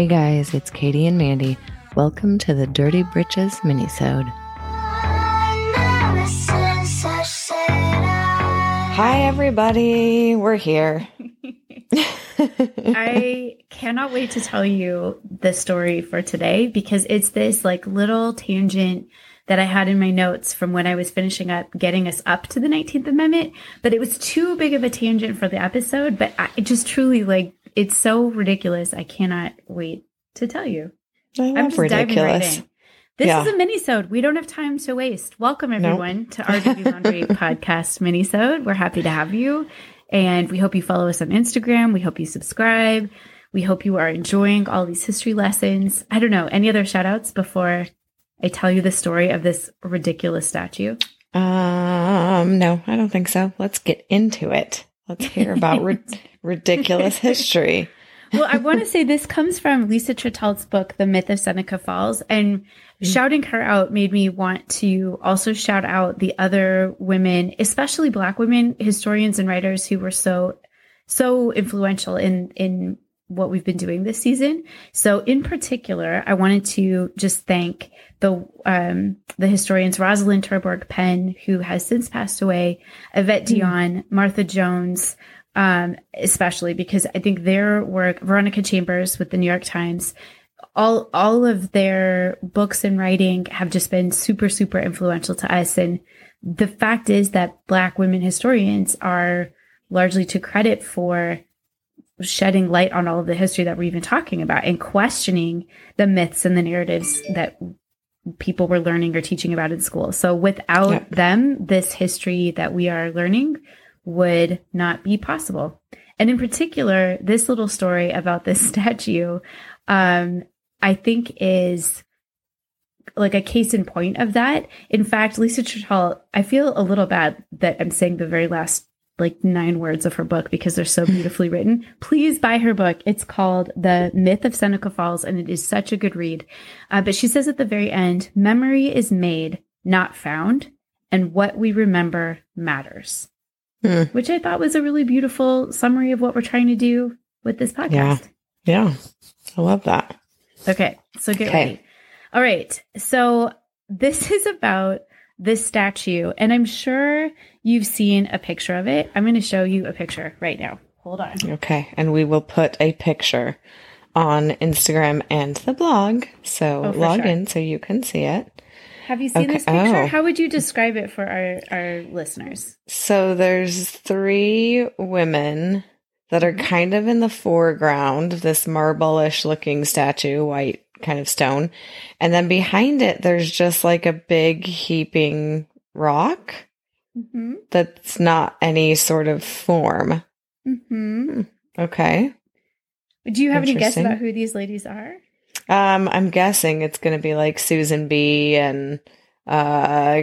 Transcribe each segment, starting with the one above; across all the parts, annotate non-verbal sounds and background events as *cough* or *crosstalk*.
Hey guys, it's Katie and Mandy. Welcome to the Dirty Britches minisode. Hi everybody, we're here. *laughs* I cannot wait to tell you the story for today because it's this like little tangent that I had in my notes from when I was finishing up getting us up to the 19th Amendment, but it was too big of a tangent for the episode, but I it just truly like it's so ridiculous. I cannot wait to tell you. I I'm love just diving right ridiculous. in. This Yeah. is a mini-sode. We don't have time to waste. Welcome everyone to our Dirty Laundry *laughs* podcast mini-sode. We're happy to have you. And we hope you follow us on Instagram. We hope you subscribe. We hope you are enjoying all these history lessons. I don't know. Any other shout outs before I tell you the story of this ridiculous statue? Um, no, I don't think so. Let's get into it. Let's hear about *laughs* ridiculous *laughs* history. well, I want to say this comes from Lisa Tetrault's book, The Myth of Seneca Falls. And shouting her out made me want to also shout out the other women, especially Black women, historians and writers who were so, so influential in, in what we've been doing this season. So in particular, I wanted to just thank the, um, the historians Rosalyn Terborg-Penn, who has since passed away, Yvette Dion, Martha Jones, um, especially because I think their work, Veronica Chambers with the New York Times, all all of their books and writing have just been super super influential to us. And the fact is that Black women historians are largely to credit for shedding light on all of the history that we're even talking about and questioning the myths and the narratives that people were learning or teaching about in school. So without Yeah. them, this history that we are learning would not be possible. And in particular, this little story about this *laughs* statue, um, I think is like a case in point of that. In fact, Lisa Tetrault, I feel a little bad that I'm saying the very last like nine words of her book because they're so beautifully *laughs* written. Please buy her book. It's called The Myth of Seneca Falls, and it is such a good read. Uh, but she says at the very end, memory is made, not found, and what we remember matters Hmm. which I thought was a really beautiful summary of what we're trying to do with this podcast. Yeah, Yeah. I love that. Okay, so get Okay. ready. All right, so this *laughs* is about this statue, and I'm sure you've seen a picture of it. I'm going to show you a picture right now. Hold on. Okay, and we will put a picture on Instagram and the blog. So Oh, log sure. in so you can see it. Have you seen Okay, this picture? oh. How would you describe it for our, our listeners? So there's three women that are Mhm. kind of in the foreground this marble-ish looking statue, white kind of stone. And then behind it, there's just like a big heaping rock Mm-hmm. that's not any sort of form. Mm-hmm. Okay. Do you have any guess about who these ladies are? Um, I'm guessing it's going to be like Susan B and uh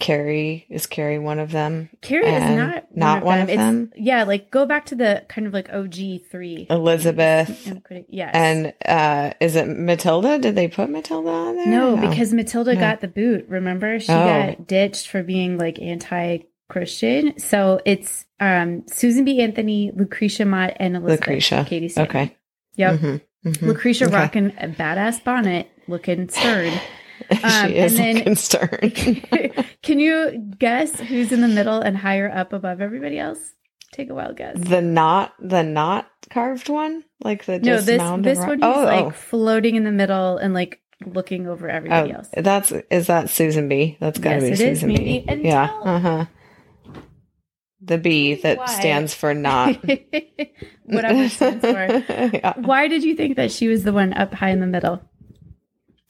Carrie. Is Carrie one of them? Carrie is not not one of It's- them? Yeah, like go back to the kind of like OG three. Elizabeth. And Yes. And uh is it Matilda? Did they put Matilda on there? no, because Matilda No. got the boot. Remember, she Oh. got ditched for being like anti-Christian. So it's um Susan B. Anthony, Lucretia Mott, and Elizabeth Lucretia. Katie. Stanton. Okay. Yep. Mhm, mhm. Lucretia Okay. rocking a badass bonnet, looking stern. *laughs* Um, she is then- looking stern. *laughs* Can you guess who's in the middle and higher up above everybody else? Take a wild guess. the not the not carved one? Like the No, this this one is oh, like oh. floating in the middle and like looking over everybody Oh, else. that's is that Susan B? That's gotta Yes, be is, Susan maybe. B. And yeah. Uh huh. The B that Why? stands for not. *laughs* Whatever stands for. *laughs* yeah. Why did you think that she was the one up high in the middle?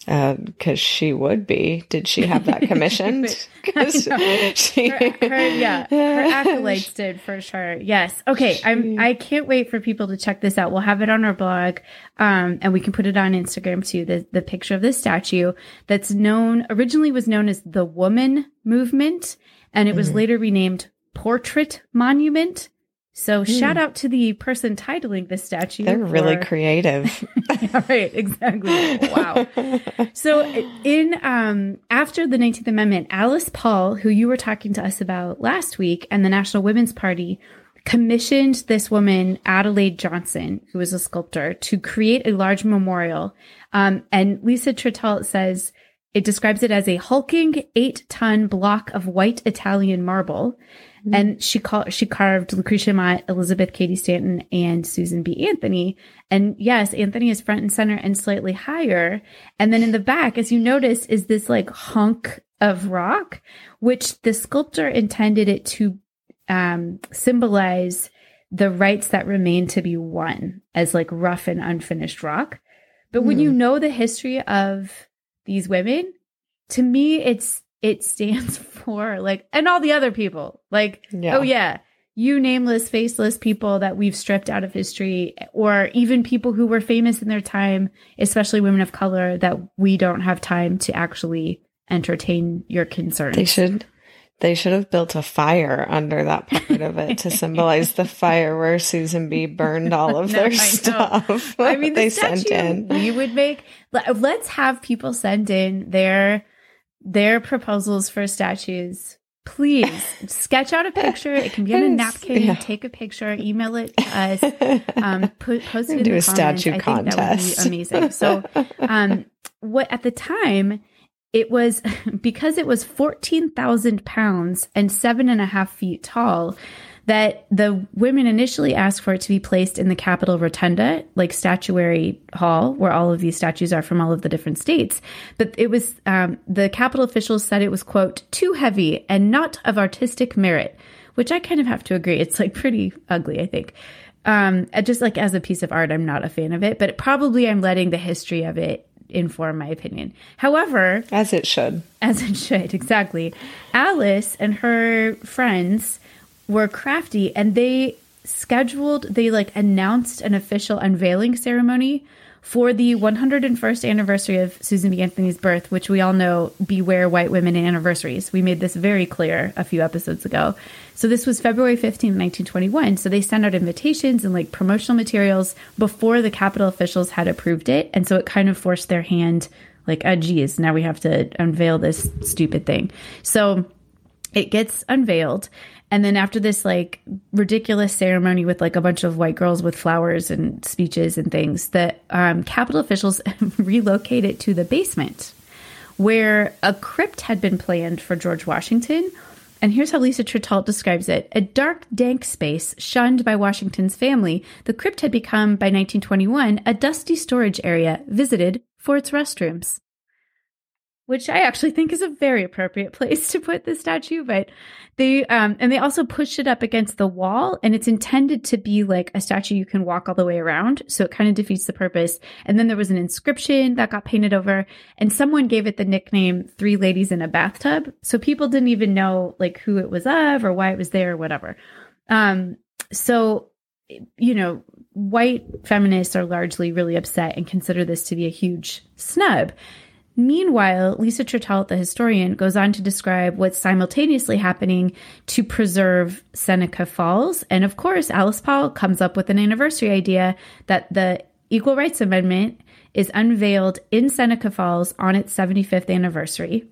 Because she would be. Did she have that *laughs* commissioned? 'Cause I know. she, Her, her- yeah, her accolades did for sure. Yes. Okay. I'm. I can't wait for people to check this out. We'll have it on our blog, um, and we can put it on Instagram too. The the picture of this statue that's known originally was known as the Woman Movement, and it was Mhm. later renamed Portrait Monument. So Hmm. shout out to the person titling this statue. They're really creative. *laughs* right. Exactly. Wow. *laughs* So in um after the 19th Amendment, Alice Paul, who you were talking to us about last week, and the National Women's Party commissioned this woman, Adelaide Johnson, who was a sculptor, to create a large memorial. Um, and Lisa Tetrault says it describes it as a hulking eight ton block of white Italian marble. Mm-hmm. And she called, she carved Lucretia Mott, Elizabeth Cady Stanton, and Susan B. Anthony. And yes, Anthony is front and center and slightly higher. And then in the back, as you notice, is this like hunk of rock, which the sculptor intended it to um, symbolize the rights that remain to be won as like rough and unfinished rock. But mm. when you hmm. know the history of these women, to me, it's it stands *laughs* for like, and all the other people, like, yeah. oh yeah, you nameless, faceless people that we've stripped out of history, or even people who were famous in their time, especially women of color, that we don't have time to actually entertain your concerns. They should they should have built a fire under that part of it to symbolize the *laughs* fire where Susan B burned all of *laughs* no, their I stuff. I mean, the *laughs* they sent in. We would make. Let's have people send in their their proposals for statues. Please sketch out a picture. It can be on a napkin. Yeah. Take a picture. Email it to us. Um, put post it in Do a comments. statue I contest. think that would be amazing. So, um, what at the time it was *laughs* because it was 14,000 pounds and seven and a half feet tall that the women initially asked for it to be placed in the Capitol Rotunda, like statuary hall, where all of these statues are from all of the different states. But it was, um, the Capitol officials said it was, quote, too heavy and not of artistic merit, which I kind of have to agree. It's like pretty ugly, I think. Um, just like as a piece of art, I'm not a fan of it, but probably I'm letting the history of it inform my opinion. However, as it should. As it should, exactly. Alice and her friends were crafty and they scheduled, they like announced an official unveiling ceremony for the 101st anniversary of Susan B. Anthony's birth, which we all know beware white women and anniversaries. We made this very clear a few episodes ago. So this was February 15, 1921. So they sent out invitations and like promotional materials before the Capitol officials had approved it. And so it kind of forced their hand like, oh, geez, now we have to unveil this stupid thing. So it gets unveiled. And then after this like ridiculous ceremony with like a bunch of white girls with flowers and speeches and things, the um, Capitol officials *laughs* relocated to the basement where a crypt had been planned for George Washington. And here's how Lisa Tetrault describes it. A dark, dank space shunned by Washington's family, the crypt had become, by 1921, a dusty storage area visited for its restrooms which I actually think is a very appropriate place to put the statue. But they, um, and they also pushed it up against the wall and it's intended to be like a statue you can walk all the way around. So it kind of defeats the purpose. And then there was an inscription that got painted over and someone gave it the nickname Three Ladies in a Bathtub. So people didn't even know like who it was of or why it was there or whatever. Um, so, you know, white feminists are largely really upset and consider this to be a huge snub. Meanwhile, Lisa Tetrault, the historian, goes on to describe what's simultaneously happening to preserve Seneca Falls. And of course, Alice Paul comes up with an anniversary idea that the Equal Rights Amendment is unveiled in Seneca Falls on its 75th anniversary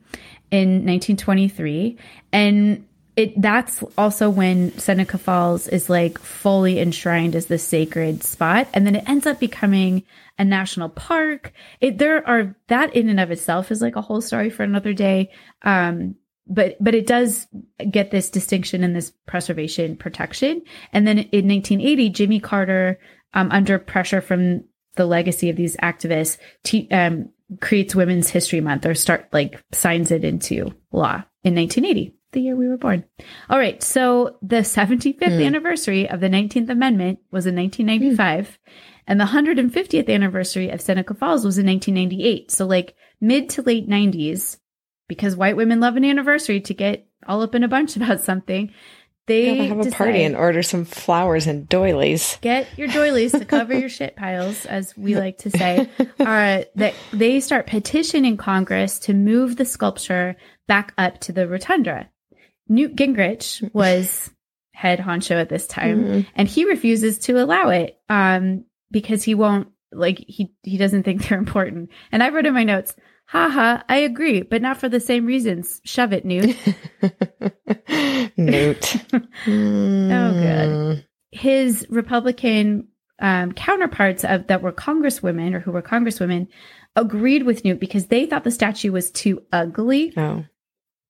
in 1923. And it that's also when Seneca Falls is like fully enshrined as the sacred spot and then it ends up becoming a national park. It there are that in and of itself is like a whole story for another day um but but it does get this distinction and this preservation protection. And then in 1980 Jimmy Carter um, under pressure from the legacy of these activists um, creates women's history month or start like signs it into law in 1980 the year we were born. All right. So the 75th mm. anniversary of the 19th Amendment was in 1995. Mm. And the 150th anniversary of Seneca Falls was in 1998. So, like mid to late 90s, because white women love an anniversary to get all up in a bunch *laughs* about something. They have a party and order some flowers and doilies. Get your doilies to cover your shit *laughs* piles, as we like to say. Uh, *laughs* that they start petitioning Congress to move the sculpture back up to the rotunda. Newt Gingrich was head honcho at this time, mm-hmm. and he refuses to allow it um, because he won't like he he doesn't think they're important. And I wrote in my notes, haha, I agree, but not for the same reasons. Shove it, Newt. *laughs* Newt. *laughs* Oh, good. His Republican um, counterparts of, that were congresswomen or who were congresswomen agreed with Newt because they thought the statue was too ugly. Oh.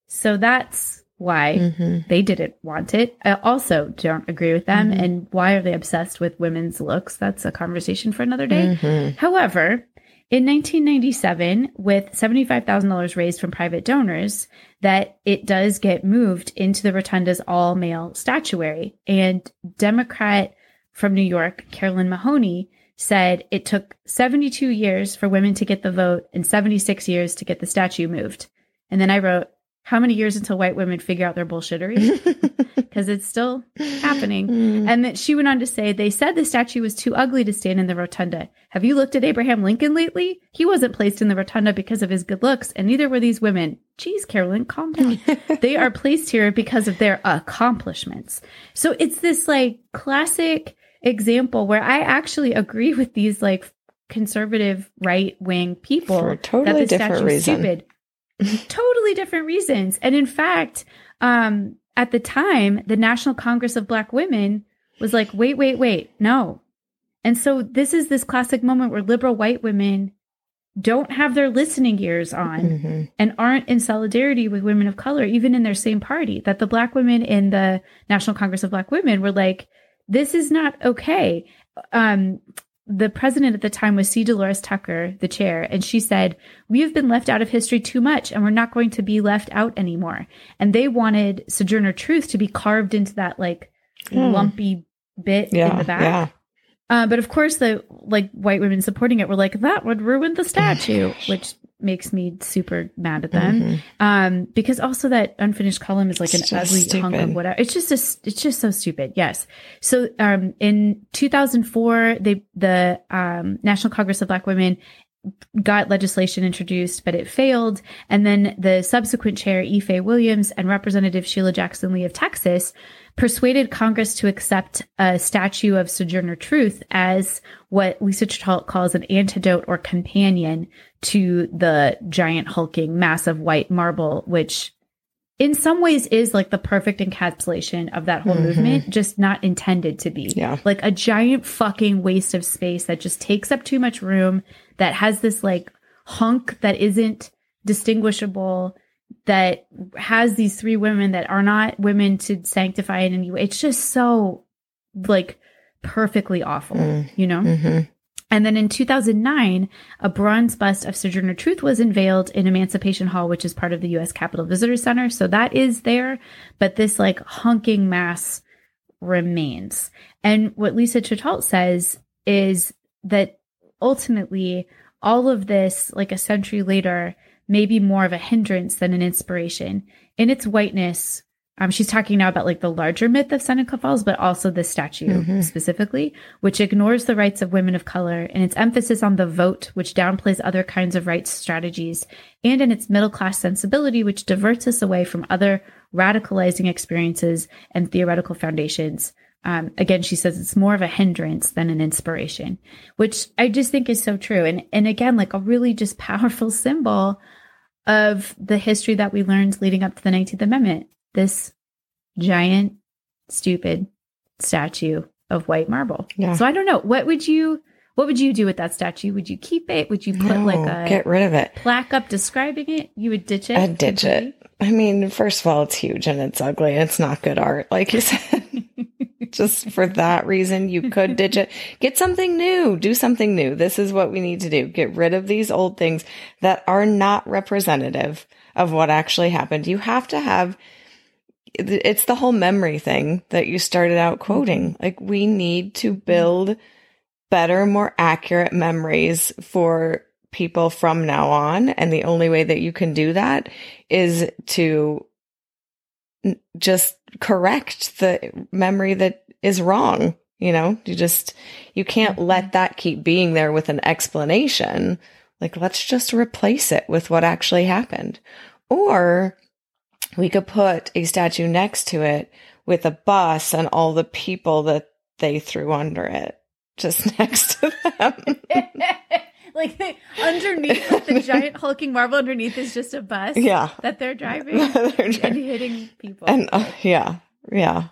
So that's why Mhm. they didn't want it. I also don't agree with them. Mhm. And why are they obsessed with women's looks? That's a conversation for another day. Mhm. However, in 1997, with $75,000 raised from private donors, that it does get moved into the rotunda's all male statuary. And Democrat from New York, Carolyn Maloney, said it took 72 years for women to get the vote and 76 years to get the statue moved. And then I wrote, how many years until white women figure out their bullshittery? *laughs* Because it's still happening. Mm. And that she went on to say, they said the statue was too ugly to stand in the rotunda. Have you looked at Abraham Lincoln lately? He wasn't placed in the rotunda because of his good looks, and neither were these women. Geez, Carolyn, calm down. *laughs* they are placed here because of their accomplishments. So it's this like classic example where I actually agree with these like conservative right wing people For a totally that the different statue's reason. stupid. *laughs* totally different reasons. And in fact, um, at the time, the National Congress of Black Women was like, wait, wait, wait, no. And so this is this classic moment where liberal white women don't have their listening ears on Mhm. and aren't in solidarity with women of color, even in their same party. That the black women in the National Congress of Black Women were like, this is not okay. Um, the president at the time was C. Dolores Tucker, the chair, and she said, We have been left out of history too much, and we're not going to be left out anymore. And they wanted Sojourner Truth to be carved into that like Hmm. lumpy bit in the back. Yeah. Uh, but of course, the like white women supporting it were like, that would ruin the statue, which makes me super mad at them. Mhm. Um, because also that unfinished column is like It's an ugly hunk of whatever. It's just a, it's just so stupid. Yes. So, um, in 2004, they, the, um, National Congress of Black Women got legislation introduced, but it failed. And then the subsequent chair, Ife Williams and Representative Sheila Jackson Lee of Texas persuaded Congress to accept a statue of Sojourner Truth as what Lisa Tetrault calls an antidote or companion to the giant hulking massive white marble, which in some ways is like the perfect encapsulation of that whole Mhm. movement, just not intended to be. Yeah. Like a giant fucking waste of space that just takes up too much room, that has this like hunk that isn't distinguishable, that has these three women that are not women to sanctify in any way. It's just so like perfectly awful, Mm. you know? Mhm. And then in 2009, a bronze bust of Sojourner Truth was unveiled in Emancipation Hall, which is part of the U.S. Capitol Visitor Center. So that is there, but this like hunking mass remains. And what Lisa Tetrault says is that ultimately all of this, like a century later, may be more of a hindrance than an inspiration. In its whiteness, um, she's talking now about like the larger myth of Seneca Falls, but also the statue Mhm. specifically, which ignores the rights of women of color and its emphasis on the vote, which downplays other kinds of rights strategies, and in its middle class sensibility, which diverts us away from other radicalizing experiences and theoretical foundations. Um, again, she says it's more of a hindrance than an inspiration, which I just think is so true. And and again, like a really just *laughs* powerful symbol of the history that we learned leading up to the 19th Amendment. This giant, stupid statue of white marble. Yeah. So I don't know. What would you what would you do with that statue? Would you keep it? Would you put No, like a get rid of it. plaque up describing it? You would ditch it? I'd ditch completely? it. I mean, first of all, it's huge and it's ugly. It's not good art, like you said. Just for that reason, you could *laughs* ditch it. Get something new. Do something new. This is what we need to do. Get rid of these old things that are not representative of what actually happened. You have to have it's the whole memory thing that you started out quoting. Like we need to mm-hmm. build better, more accurate memories for people from now on. And the only way that you can do that is to just correct the memory that is wrong. You know, you just, you can't mm-hmm. let that keep being there with an explanation. Like, let's just replace it with what actually happened. Or we could put a statue next to it with a bus and all the people that they threw under it just *laughs* next to them. *laughs* like they, underneath like the giant *laughs* hulking marble underneath is just a bus Yeah. that they're driving *laughs* They're and hitting people. and uh, yeah, yeah.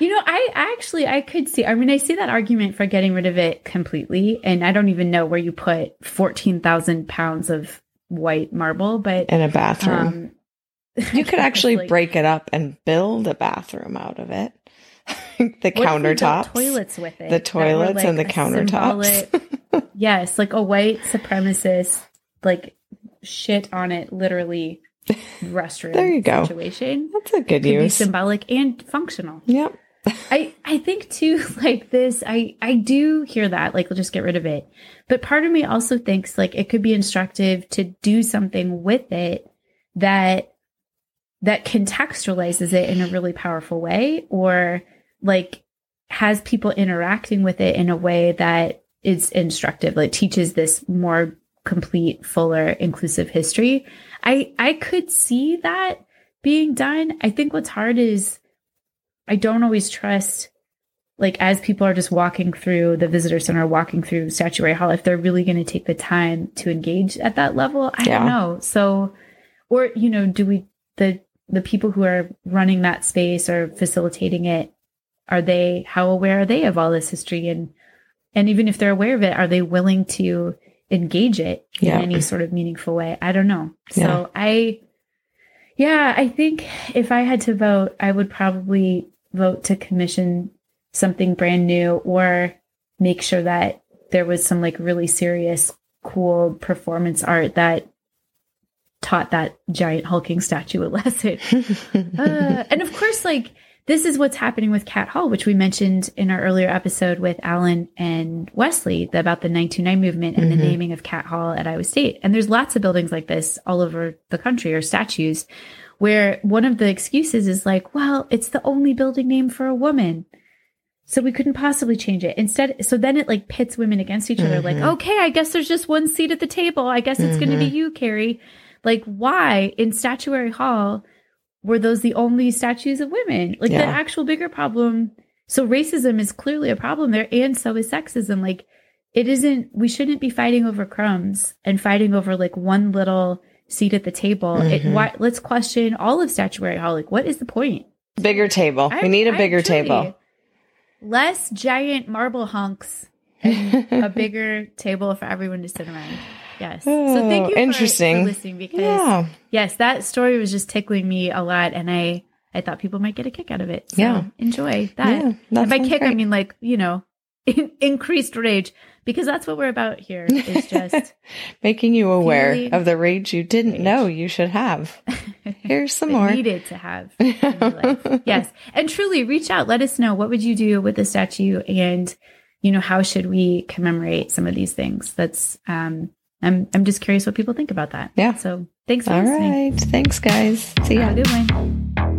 You know, I actually I could see. I mean, I see that argument for getting rid of it completely, and I don't even know where you put fourteen thousand pounds of white marble, but In a bathroom. um, you could *laughs* actually like, break it up and build a bathroom out of it. the what if we countertops. toilets with it, the toilets and the countertops. symbolic- yes, like a white supremacist, like shit on it, literally restroom. There you go. Situation That's a good could be use. symbolic and functional. Yep. *laughs* I I think too *laughs* like this I I do hear that like we'll just get rid of it. But part of me also thinks like it could be instructive to do something with it that that contextualizes it in a really powerful way or like has people interacting with it in a way that is instructive like teaches this more complete fuller inclusive history. I I could see that being done. I think what's hard is I don't always trust, like, as people are just walking through the visitor center, walking through Statuary Hall, if they're really going to take the time to engage at that level. I Yeah. don't know. So, or, you know, do we, the, the people who are running that space or facilitating it, are they, how aware are they of all this history? And, and even if they're aware of it, are they willing to engage it Yeah. in any sort of meaningful way? I don't know. So Yeah. I, yeah, I think if I had to vote, I would probably vote to commission something brand new or make sure that there was some like really serious, cool performance art that taught that giant hulking statue a *laughs* lesson. *laughs* Uh, and of course, like this is what's happening with Catt Hall, which we mentioned in our earlier episode with Alan and Wesley about the 929 movement and Mhm. the naming of Catt Hall at Iowa State. And there's lots of buildings like this all over the country or statues where one of the excuses is like, well, it's the only building name for a woman. So we couldn't possibly change it. Instead, so then it like pits women against each other. Like, Mhm. okay, I guess there's just one seat at the table. I guess it's going to be you, Carrie. Like, why in Statuary Hall were those the only statues of women? Like, the actual bigger problem. So racism is clearly a problem there, and so is sexism. Like, it isn't. We shouldn't be fighting over crumbs and fighting over like one little seat at the table. It, Mhm. why, let's question all of Statuary Hall. Like, what is the point? bigger table. we need a I bigger table. Less giant marble hunks and a *laughs* bigger table for everyone to sit around. Yes. so thank Oh, you for- interesting. for listening because yeah. yes, that story was just tickling me a lot and I I thought people might get a kick out of it. So Yeah. enjoy that. Yeah, that and by kick I mean like, you know, *laughs* increased rage because that's what we're about here. Is *laughs* just Making you aware Feeling of the rage you didn't rage. know you should have. *laughs* Here's some more. needed to have in. Yes. And truly reach out. Let us know what would you do with the statue and you know, how should we commemorate some of these things? That's um I'm I'm just curious what people think about that. Yeah. So thanks for All listening. right. Thanks, guys. See you. Have a good one.